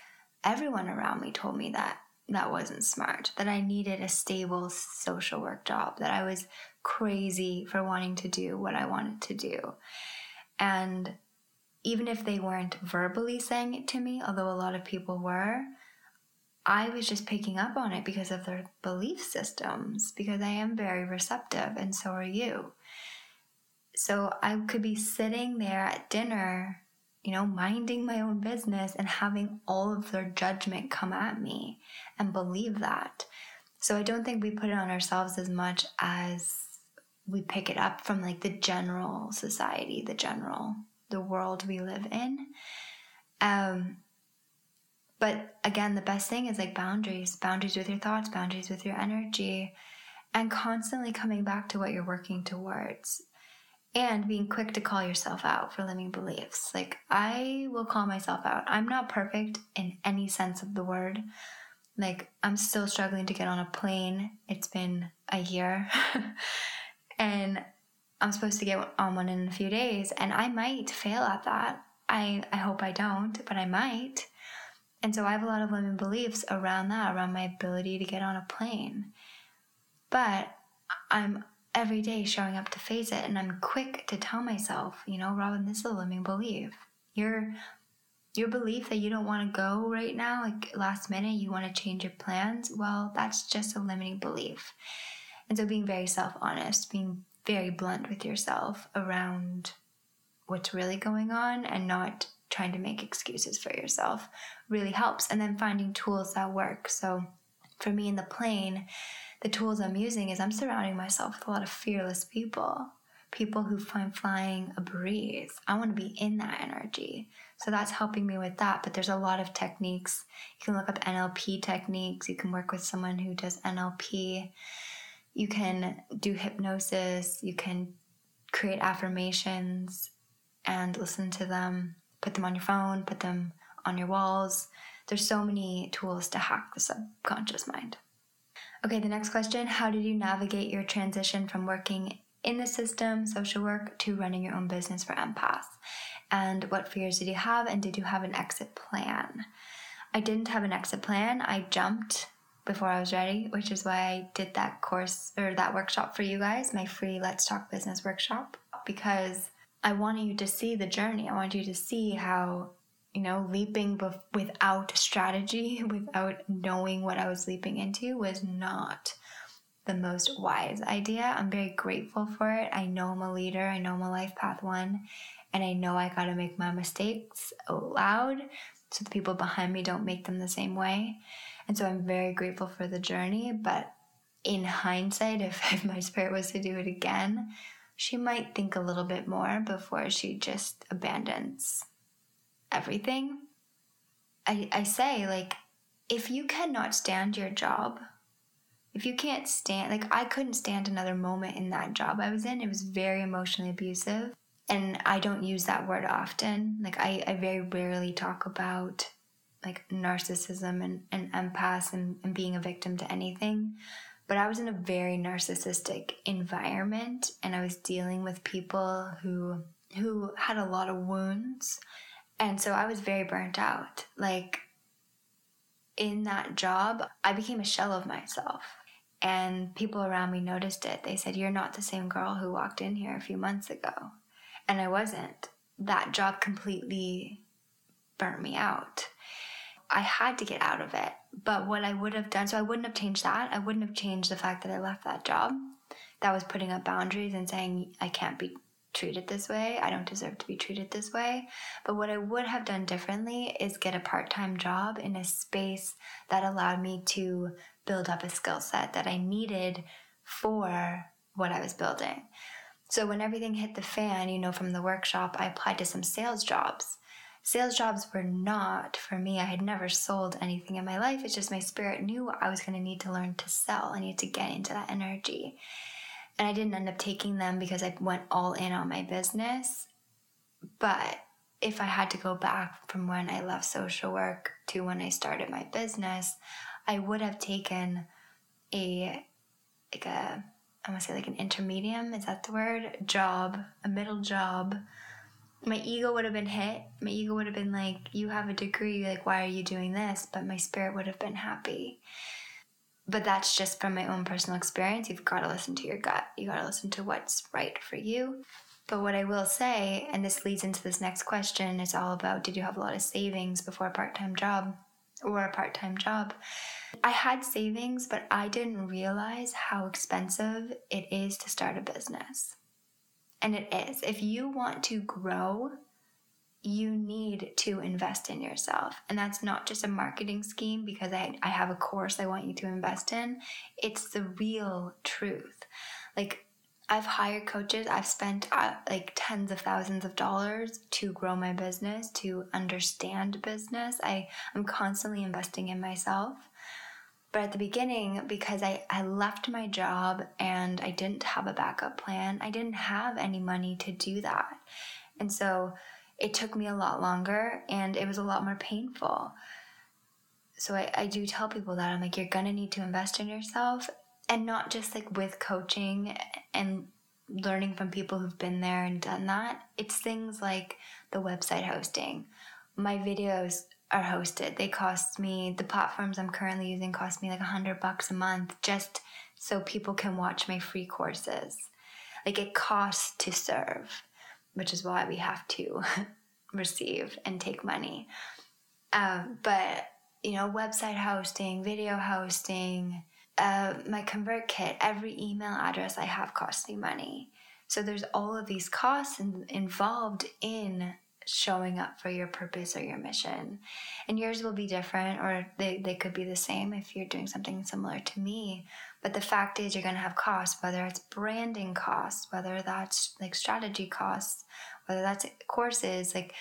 everyone around me told me that that wasn't smart, that I needed a stable social work job, that I was crazy for wanting to do what I wanted to do. And even if they weren't verbally saying it to me, although a lot of people were, I was just picking up on it because of their belief systems, because I am very receptive, and so are you. So I could be sitting there at dinner, you know, minding my own business and having all of their judgment come at me and believe that. So I don't think we put it on ourselves as much as we pick it up from like the general society, the general the world we live in. Um, but again, the best thing is like boundaries boundaries with your thoughts, boundaries with your energy, and constantly coming back to what you're working towards. And being quick to call yourself out for limiting beliefs. Like, I will call myself out. I'm not perfect in any sense of the word. Like, I'm still struggling to get on a plane. It's been a year. and I'm supposed to get on one in a few days, and I might fail at that. I, I hope I don't, but I might. And so I have a lot of limiting beliefs around that, around my ability to get on a plane. But I'm every day showing up to face it and I'm quick to tell myself, you know, Robin, this is a limiting belief. Your your belief that you don't want to go right now, like last minute, you want to change your plans, well, that's just a limiting belief. And so being very self-honest, being very blunt with yourself around what's really going on and not trying to make excuses for yourself really helps. And then finding tools that work. So for me in the plane, the tools I'm using is I'm surrounding myself with a lot of fearless people, people who find flying a breeze. I want to be in that energy. So that's helping me with that. But there's a lot of techniques. You can look up NLP techniques, you can work with someone who does NLP, you can do hypnosis, you can create affirmations and listen to them, put them on your phone, put them on your walls. There's so many tools to hack the subconscious mind. Okay, the next question How did you navigate your transition from working in the system, social work, to running your own business for empaths? And what fears did you have? And did you have an exit plan? I didn't have an exit plan. I jumped before I was ready, which is why I did that course or that workshop for you guys, my free Let's Talk Business workshop, because I wanted you to see the journey. I wanted you to see how you know, leaping bef- without strategy, without knowing what I was leaping into, was not the most wise idea. I'm very grateful for it. I know I'm a leader, I know I'm a life path one, and I know I gotta make my mistakes out loud so the people behind me don't make them the same way. And so I'm very grateful for the journey. But in hindsight, if, if my spirit was to do it again, she might think a little bit more before she just abandons everything, I, I say, like, if you cannot stand your job, if you can't stand, like, I couldn't stand another moment in that job I was in. It was very emotionally abusive. And I don't use that word often. Like, I, I very rarely talk about like narcissism and, and empaths and, and being a victim to anything. But I was in a very narcissistic environment and I was dealing with people who who had a lot of wounds and so I was very burnt out. Like in that job, I became a shell of myself. And people around me noticed it. They said, You're not the same girl who walked in here a few months ago. And I wasn't. That job completely burnt me out. I had to get out of it. But what I would have done, so I wouldn't have changed that. I wouldn't have changed the fact that I left that job. That was putting up boundaries and saying, I can't be treated this way. I don't deserve to be treated this way. But what I would have done differently is get a part time job in a space that allowed me to build up a skill set that I needed for what I was building. So when everything hit the fan, you know, from the workshop, I applied to some sales jobs. Sales jobs were not for me. I had never sold anything in my life. It's just my spirit knew I was going to need to learn to sell. I need to get into that energy. And I didn't end up taking them because I went all in on my business. But if I had to go back from when I left social work to when I started my business, I would have taken a like a I want to say like an intermediate, is that the word? Job, a middle job. My ego would have been hit. My ego would have been like, you have a degree, like, why are you doing this? But my spirit would have been happy but that's just from my own personal experience. You've got to listen to your gut. You got to listen to what's right for you. But what I will say, and this leads into this next question, is all about did you have a lot of savings before a part time job or a part time job? I had savings, but I didn't realize how expensive it is to start a business. And it is. If you want to grow, you need to invest in yourself. And that's not just a marketing scheme because I, I have a course I want you to invest in. It's the real truth. Like, I've hired coaches, I've spent uh, like tens of thousands of dollars to grow my business, to understand business. I, I'm constantly investing in myself. But at the beginning, because I, I left my job and I didn't have a backup plan, I didn't have any money to do that. And so it took me a lot longer and it was a lot more painful. So I, I do tell people that I'm like, you're gonna need to invest in yourself and not just like with coaching and learning from people who've been there and done that. It's things like the website hosting. My videos are hosted. They cost me the platforms I'm currently using cost me like a hundred bucks a month just so people can watch my free courses. Like it costs to serve, which is why we have to receive and take money. Um, but you know, website hosting, video hosting, uh, my ConvertKit, every email address I have costs me money. So there's all of these costs in, involved in showing up for your purpose or your mission. And yours will be different, or they, they could be the same if you're doing something similar to me. But the fact is, you're going to have costs, whether it's branding costs, whether that's like strategy costs, whether that's courses, like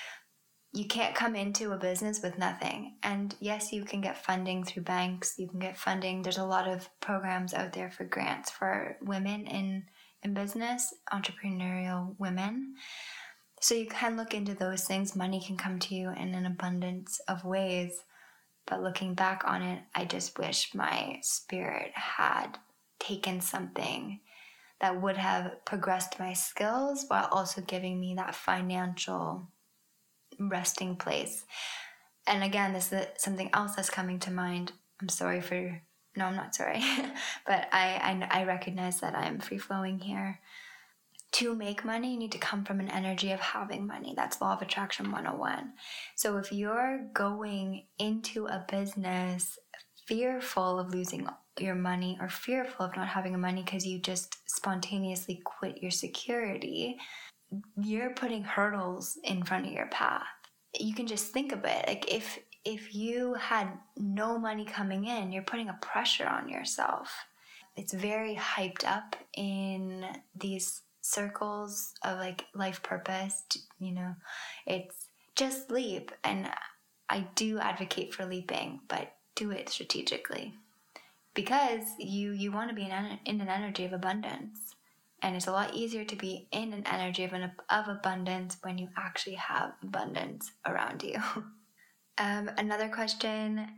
you can't come into a business with nothing. And yes, you can get funding through banks, you can get funding. There's a lot of programs out there for grants for women in in business, entrepreneurial women. So you can look into those things. Money can come to you in an abundance of ways. But looking back on it, I just wish my spirit had taken something that would have progressed my skills while also giving me that financial resting place. And again, this is something else that's coming to mind. I'm sorry for no, I'm not sorry, but I, I I recognize that I'm free flowing here. To make money, you need to come from an energy of having money. That's law of attraction 101. So if you're going into a business fearful of losing your money or fearful of not having money because you just spontaneously quit your security, you're putting hurdles in front of your path you can just think of it like if if you had no money coming in you're putting a pressure on yourself it's very hyped up in these circles of like life purpose you know it's just leap and i do advocate for leaping but do it strategically because you you want to be in, in an energy of abundance and it's a lot easier to be in an energy of, an, of abundance when you actually have abundance around you. um, another question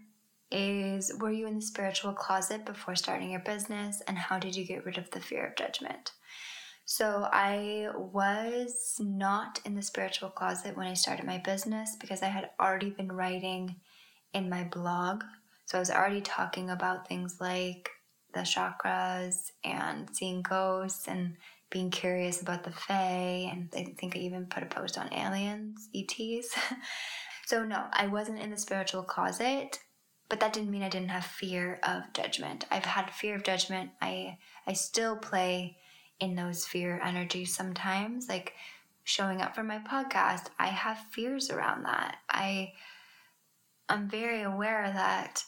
is Were you in the spiritual closet before starting your business? And how did you get rid of the fear of judgment? So, I was not in the spiritual closet when I started my business because I had already been writing in my blog. So, I was already talking about things like the chakras and seeing ghosts and being curious about the Fae. And I think I even put a post on aliens, ETs. so, no, I wasn't in the spiritual closet, but that didn't mean I didn't have fear of judgment. I've had fear of judgment. I, I still play in those fear energies sometimes, like showing up for my podcast. I have fears around that. I, I'm very aware that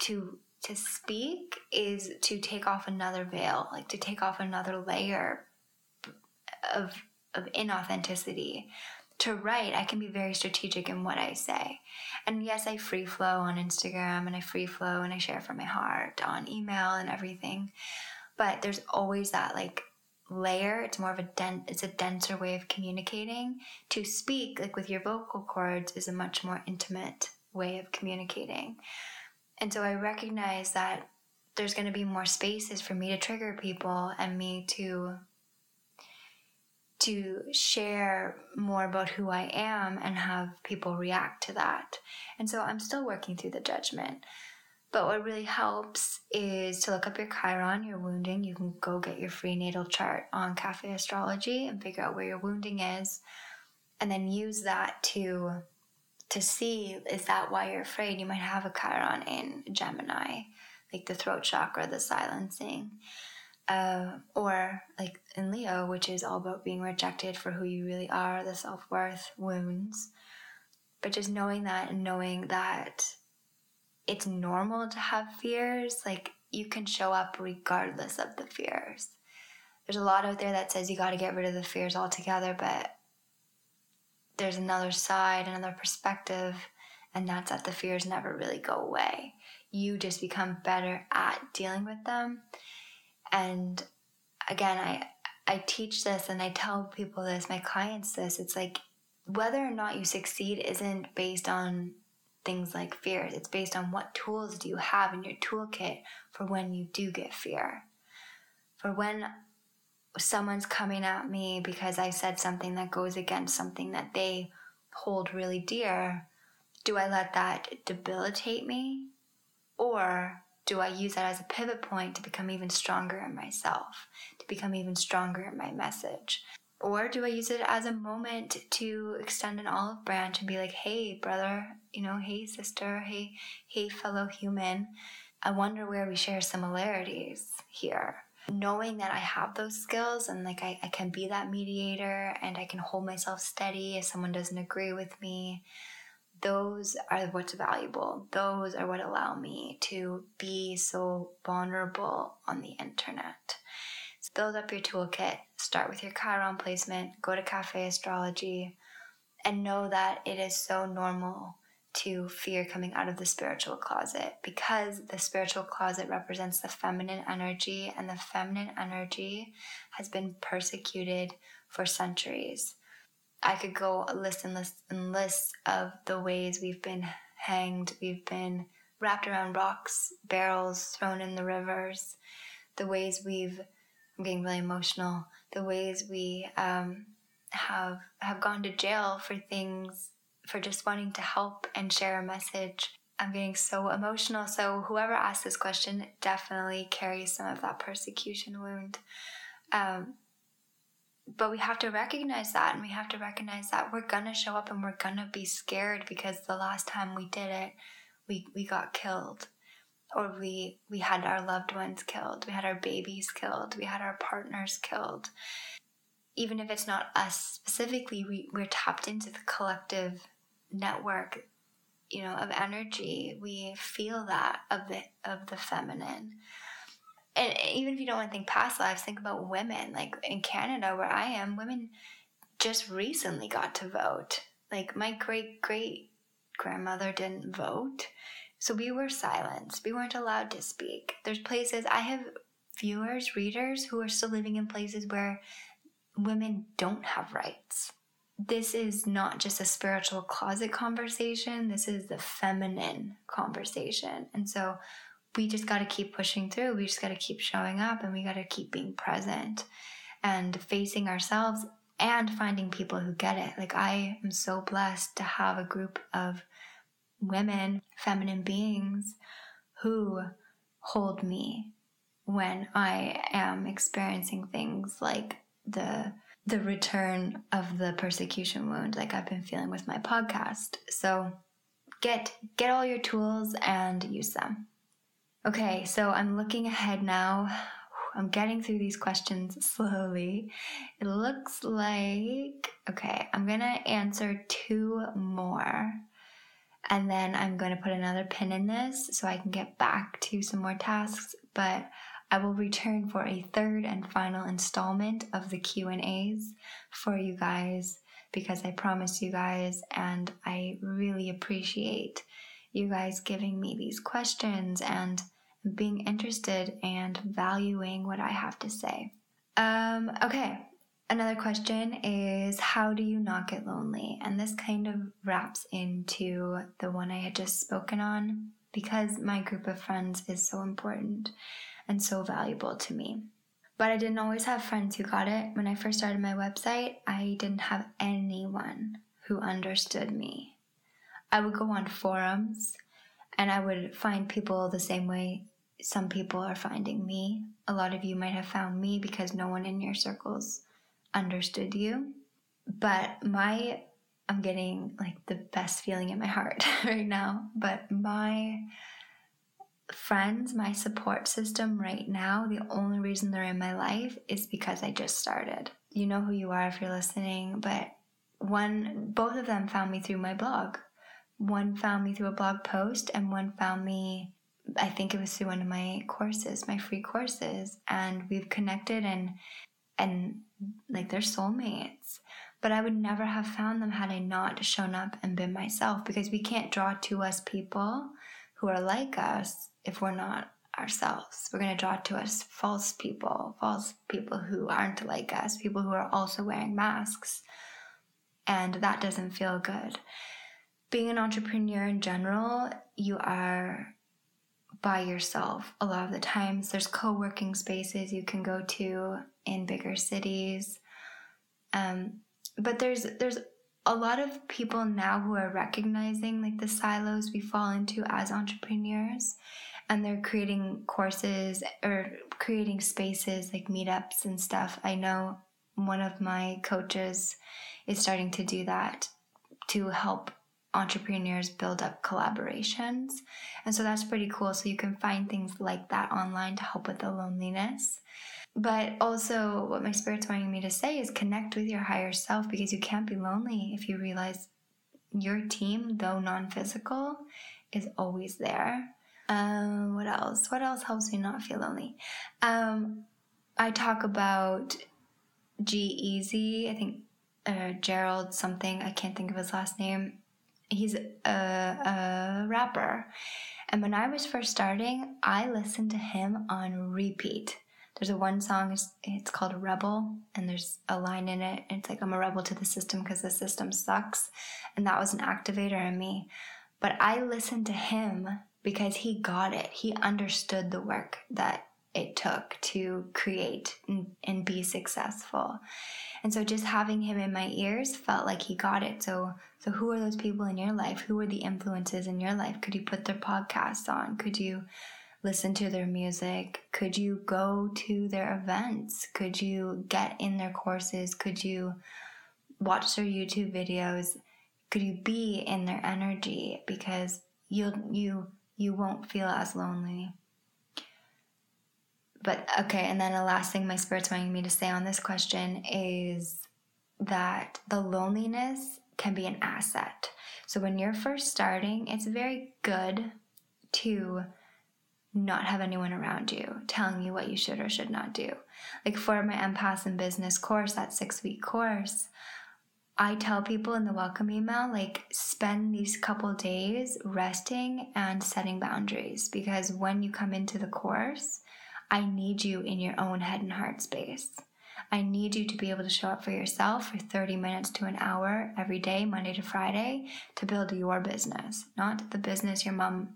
to to speak is to take off another veil, like to take off another layer of of inauthenticity. To write, I can be very strategic in what I say. And yes, I free flow on Instagram and I free flow and I share from my heart on email and everything. But there's always that like layer. It's more of a dent it's a denser way of communicating. To speak, like with your vocal cords, is a much more intimate way of communicating. And so I recognize that there's going to be more spaces for me to trigger people and me to to share more about who I am and have people react to that. And so I'm still working through the judgment. But what really helps is to look up your Chiron, your wounding. You can go get your free natal chart on Cafe Astrology and figure out where your wounding is, and then use that to to see is that why you're afraid? You might have a Chiron in Gemini, like the throat chakra, the silencing. Uh, or like in Leo, which is all about being rejected for who you really are, the self worth wounds. But just knowing that and knowing that it's normal to have fears, like you can show up regardless of the fears. There's a lot out there that says you got to get rid of the fears altogether, but there's another side, another perspective, and that's that the fears never really go away. You just become better at dealing with them. And again, I I teach this and I tell people this, my clients this. It's like whether or not you succeed isn't based on things like fears. It's based on what tools do you have in your toolkit for when you do get fear. For when someone's coming at me because I said something that goes against something that they hold really dear, do I let that debilitate me? Or do I use that as a pivot point to become even stronger in myself, to become even stronger in my message? Or do I use it as a moment to extend an olive branch and be like, hey, brother, you know, hey, sister, hey, hey, fellow human, I wonder where we share similarities here. Knowing that I have those skills and like I, I can be that mediator and I can hold myself steady if someone doesn't agree with me, those are what's valuable. Those are what allow me to be so vulnerable on the internet. So build up your toolkit, start with your Chiron placement, go to Cafe Astrology, and know that it is so normal to fear coming out of the spiritual closet because the spiritual closet represents the feminine energy, and the feminine energy has been persecuted for centuries. I could go list and list and lists of the ways we've been hanged, we've been wrapped around rocks, barrels thrown in the rivers, the ways we've I'm getting really emotional. The ways we um, have have gone to jail for things for just wanting to help and share a message. I'm getting so emotional. So whoever asked this question definitely carries some of that persecution wound. Um, but we have to recognize that and we have to recognize that we're gonna show up and we're gonna be scared because the last time we did it we we got killed or we we had our loved ones killed we had our babies killed we had our partners killed even if it's not us specifically we, we're tapped into the collective network you know of energy we feel that of the of the feminine and even if you don't want to think past lives, think about women. Like in Canada, where I am, women just recently got to vote. Like my great great grandmother didn't vote. So we were silenced. We weren't allowed to speak. There's places I have viewers, readers who are still living in places where women don't have rights. This is not just a spiritual closet conversation, this is the feminine conversation. And so we just got to keep pushing through. We just got to keep showing up and we got to keep being present and facing ourselves and finding people who get it. Like, I am so blessed to have a group of women, feminine beings who hold me when I am experiencing things like the the return of the persecution wound like I've been feeling with my podcast. So get get all your tools and use them. Okay, so I'm looking ahead now. I'm getting through these questions slowly. It looks like, okay, I'm gonna answer two more. And then I'm going to put another pin in this so I can get back to some more tasks. But I will return for a third and final installment of the Q&As for you guys because I promised you guys and I really appreciate you guys giving me these questions and being interested and valuing what I have to say. Um, okay, another question is how do you not get lonely? And this kind of wraps into the one I had just spoken on because my group of friends is so important and so valuable to me. But I didn't always have friends who got it. When I first started my website, I didn't have anyone who understood me. I would go on forums and I would find people the same way some people are finding me. A lot of you might have found me because no one in your circles understood you. But my, I'm getting like the best feeling in my heart right now. But my friends, my support system right now, the only reason they're in my life is because I just started. You know who you are if you're listening, but one, both of them found me through my blog. One found me through a blog post, and one found me I think it was through one of my courses, my free courses, and we've connected and and like they're soulmates. But I would never have found them had I not shown up and been myself because we can't draw to us people who are like us if we're not ourselves. We're going to draw to us false people, false people who aren't like us, people who are also wearing masks. And that doesn't feel good. Being an entrepreneur in general, you are by yourself a lot of the times. There's co working spaces you can go to in bigger cities. Um, but there's there's a lot of people now who are recognizing like the silos we fall into as entrepreneurs and they're creating courses or creating spaces like meetups and stuff. I know one of my coaches is starting to do that to help entrepreneurs build up collaborations. And so that's pretty cool. So you can find things like that online to help with the loneliness. But also, what my spirit's wanting me to say is connect with your higher self because you can't be lonely if you realize your team, though non physical, is always there. Um, what else? What else helps me not feel lonely? Um, I talk about G-Eazy. I think uh, Gerald something. I can't think of his last name. He's a, a rapper. And when I was first starting, I listened to him on repeat. There's a one song, it's, it's called Rebel, and there's a line in it. It's like, I'm a rebel to the system because the system sucks. And that was an activator in me. But I listened to him because he got it. He understood the work that it took to create and, and, be successful. And so just having him in my ears felt like he got it. So so who are those people in your life? Who are the influences in your life? Could you put their podcasts on? Could you listen to their music? Could you go to their events? Could you get in their courses? Could you watch their YouTube videos? Could you be in their energy because you'll you you won't feel as lonely but okay, and then the last thing my spirit's wanting me to say on this question is that the loneliness can be an asset. So when you're first starting, it's very good to not have anyone around you telling you what you should or should not do. Like for my empath and business course, that six week course, I tell people in the welcome email, like, spend these couple days resting and setting boundaries because when you come into the course, I need you in your own head and heart space. I need you to be able to show up for yourself for 30 minutes to an hour every day, Monday to Friday, to build your business, not the business your mom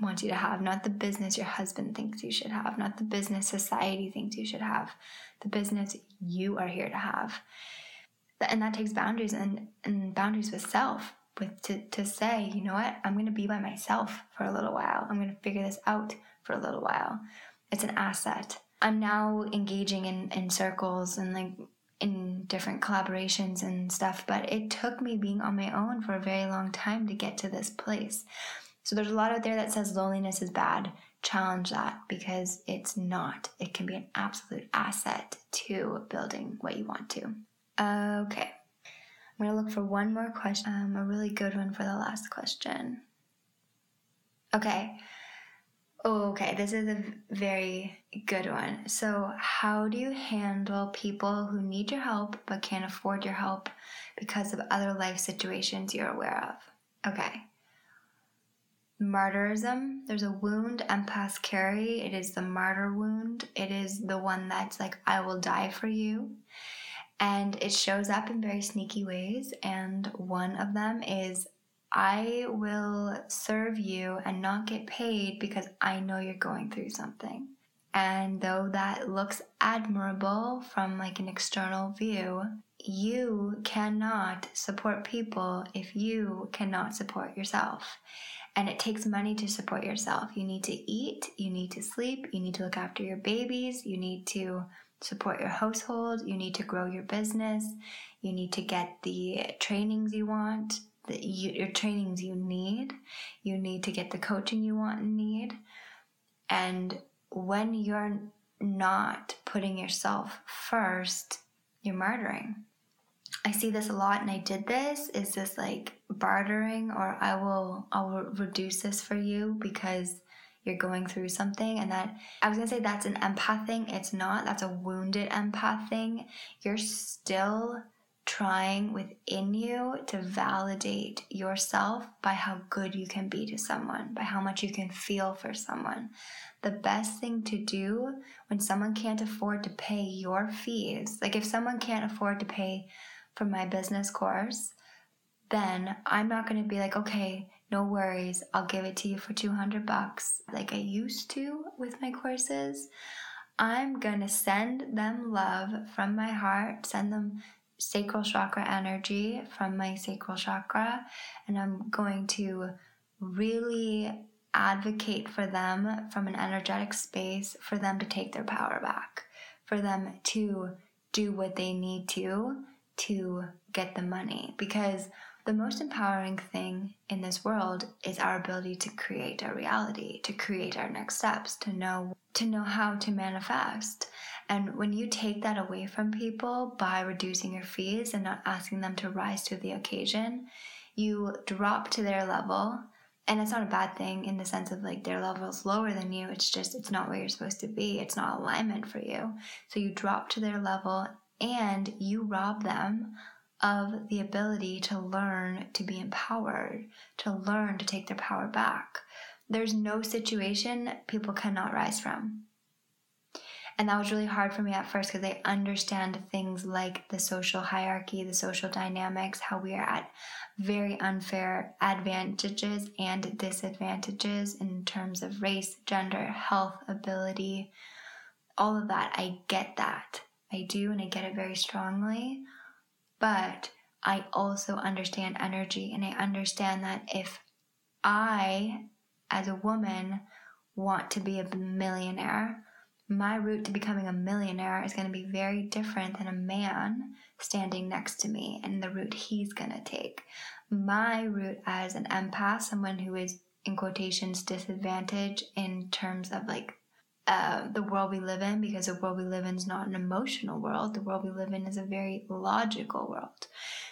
wants you to have, not the business your husband thinks you should have, not the business society thinks you should have, the business you are here to have. And that takes boundaries and, and boundaries with self, with to, to say, you know what, I'm gonna be by myself for a little while. I'm gonna figure this out for a little while it's an asset. I'm now engaging in, in circles and like in different collaborations and stuff, but it took me being on my own for a very long time to get to this place. So there's a lot out there that says loneliness is bad. Challenge that because it's not. It can be an absolute asset to building what you want to. Okay. I'm going to look for one more question, um, a really good one for the last question. Okay. Oh, okay. This is a very good one. So, how do you handle people who need your help but can't afford your help because of other life situations you're aware of? Okay. Martyrism. There's a wound empaths carry. It is the martyr wound. It is the one that's like, I will die for you. And it shows up in very sneaky ways. And one of them is I will serve you and not get paid because I know you're going through something. And though that looks admirable from like an external view, you cannot support people if you cannot support yourself. And it takes money to support yourself. You need to eat, you need to sleep, you need to look after your babies, you need to support your household, you need to grow your business, you need to get the trainings you want, the you, your trainings you need. You need to get the coaching you want and need. And when you're not putting yourself first, you're murdering. I see this a lot and I did this is this like bartering or I will I will reduce this for you because you're going through something and that I was gonna say that's an empath thing. It's not. That's a wounded empath thing. You're still trying within you to validate yourself by how good you can be to someone, by how much you can feel for someone. The best thing to do when someone can't afford to pay your fees, like if someone can't afford to pay for my business course, then I'm not going to be like, okay, no worries, I'll give it to you for 200 bucks like I used to with my courses. I'm going to send them love from my heart, send them sacral chakra energy from my sacral chakra, and I'm going to really advocate for them from an energetic space for them to take their power back, for them to do what they need to to get the money. Because the most empowering thing in this world is our ability to create our reality, to create our next steps, to know to know how to manifest. And when you take that away from people by reducing your fees and not asking them to rise to the occasion, you drop to their level. And it's not a bad thing in the sense of like their level is lower than you. It's just, it's not where you're supposed to be. It's not alignment for you. So you drop to their level and you rob them of the ability to learn to be empowered, to learn to take their power back. There's no situation people cannot rise from. And that was really hard for me at first because I understand things like the social hierarchy, the social dynamics, how we are at very unfair advantages and disadvantages in terms of race, gender, health, ability, all of that. I get that. I do, and I get it very strongly but I also understand energy and I understand that if I, as a woman, want to be a millionaire, my route to becoming a millionaire is going to be very different than a man standing next to me and the route he's going to take. My route as an empath, someone who is in quotations disadvantaged in terms of like uh, the world we live in because the world we live in is not an emotional world. The world we live in is a very logical world.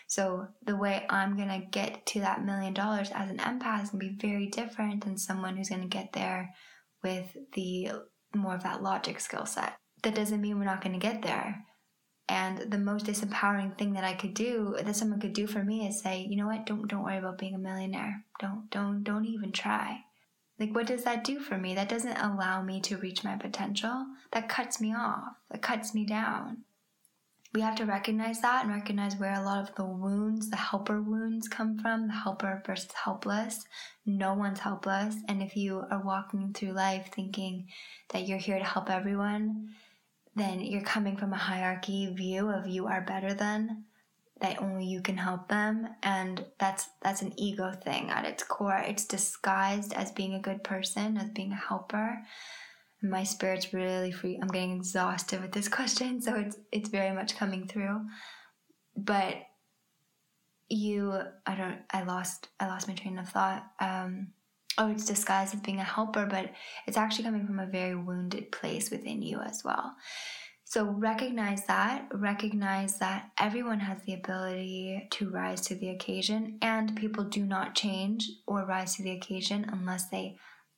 So the way I'm gonna get to that million dollars as an empath is gonna be very different than someone who's gonna get there with the more of that logic skill set. That doesn't mean we're not gonna get there. And the most disempowering thing that I could do, that someone could do for me, is say, you know what? Don't don't worry about being a millionaire. Don't don't don't even try like, what does that do for me? That doesn't allow me to reach my potential. That cuts me off, that cuts me down. We have to recognize that and recognize where a lot of the wounds, the helper wounds, come from the helper versus helpless. No one's helpless. And if you are walking through life thinking that you're here to help everyone, then you're coming from a hierarchy view of you are better than that only you can help them and that's that's an ego thing at its core. It's disguised as being a good person as being a helper. My spirit's really free i'm getting exhausted with this question so it's it's very much coming through. But you i don't i lost i lost my train of thought. Um oh it's disguised as being a helper but it's actually coming from a very wounded place within you as well so recognize that, recognize that everyone has the ability to rise to the occasion, and people do not change or rise to the occasion unless they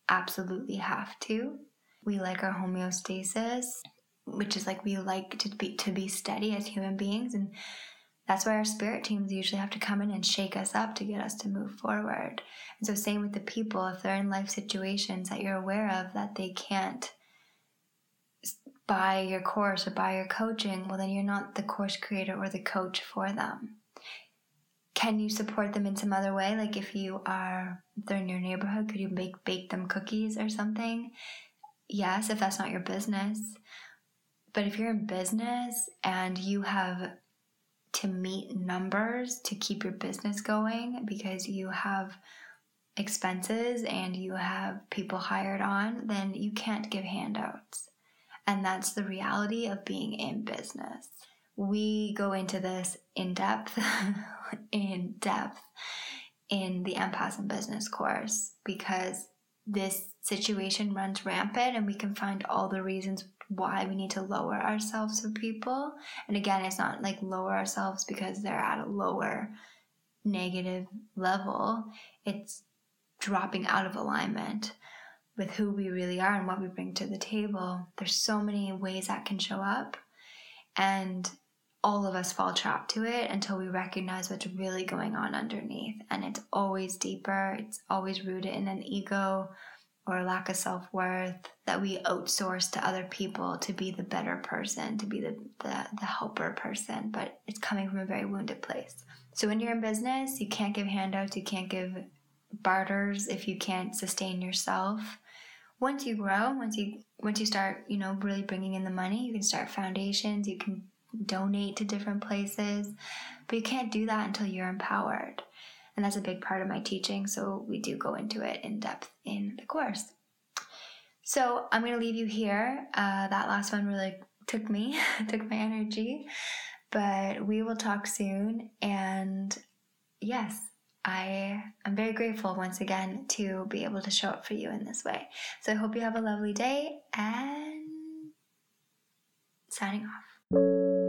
absolutely have to. We like our homeostasis, which is like we like to be to be steady as human beings and that's why our spirit teams usually have to come in and shake us up to get us to move forward. And so same with the people if they're in life situations that you're aware of that they can't buy your course or buy your coaching, well, then you're not the course creator or the coach for them. Can you support them in some other way? Like if you are, if they're in your neighborhood, could you make bake them cookies or something? Yes, if that's not your business. But if you're in business and you have to meet numbers to keep your business going because you have expenses and you have people hired on, then you can't give handouts. And that's the reality of being in business. We go into this in depth, in depth in the Empath in Business course because this situation runs rampant and we can find all the reasons why we need to lower ourselves for people. And again, it's not like lower ourselves because they're at a lower negative level, it's dropping out of alignment with who we really are and what we bring to the table, there's so many ways that can show up. And all of us fall trapped to it until we recognize what's really going on underneath. And it's always deeper, it's always rooted in an ego or lack of self worth that we outsource to other people to be the better person, to be the, the, the helper person. But it's coming from a very wounded place. So when you're in business, you can't give handouts, you can't give barters if you can't sustain yourself once you grow, once you once you start, you know, really bringing in the money, you can start foundations, you can donate to different places, but you can't do that until you're empowered. And that's a big part of my teaching. So we do go into it in depth in the course. So I'm going to leave you here. Uh, that last one really took me, took my energy. But we will talk soon. And yes, I am very grateful once again to be able to show up for you in this way. So I hope you have a lovely day and signing off.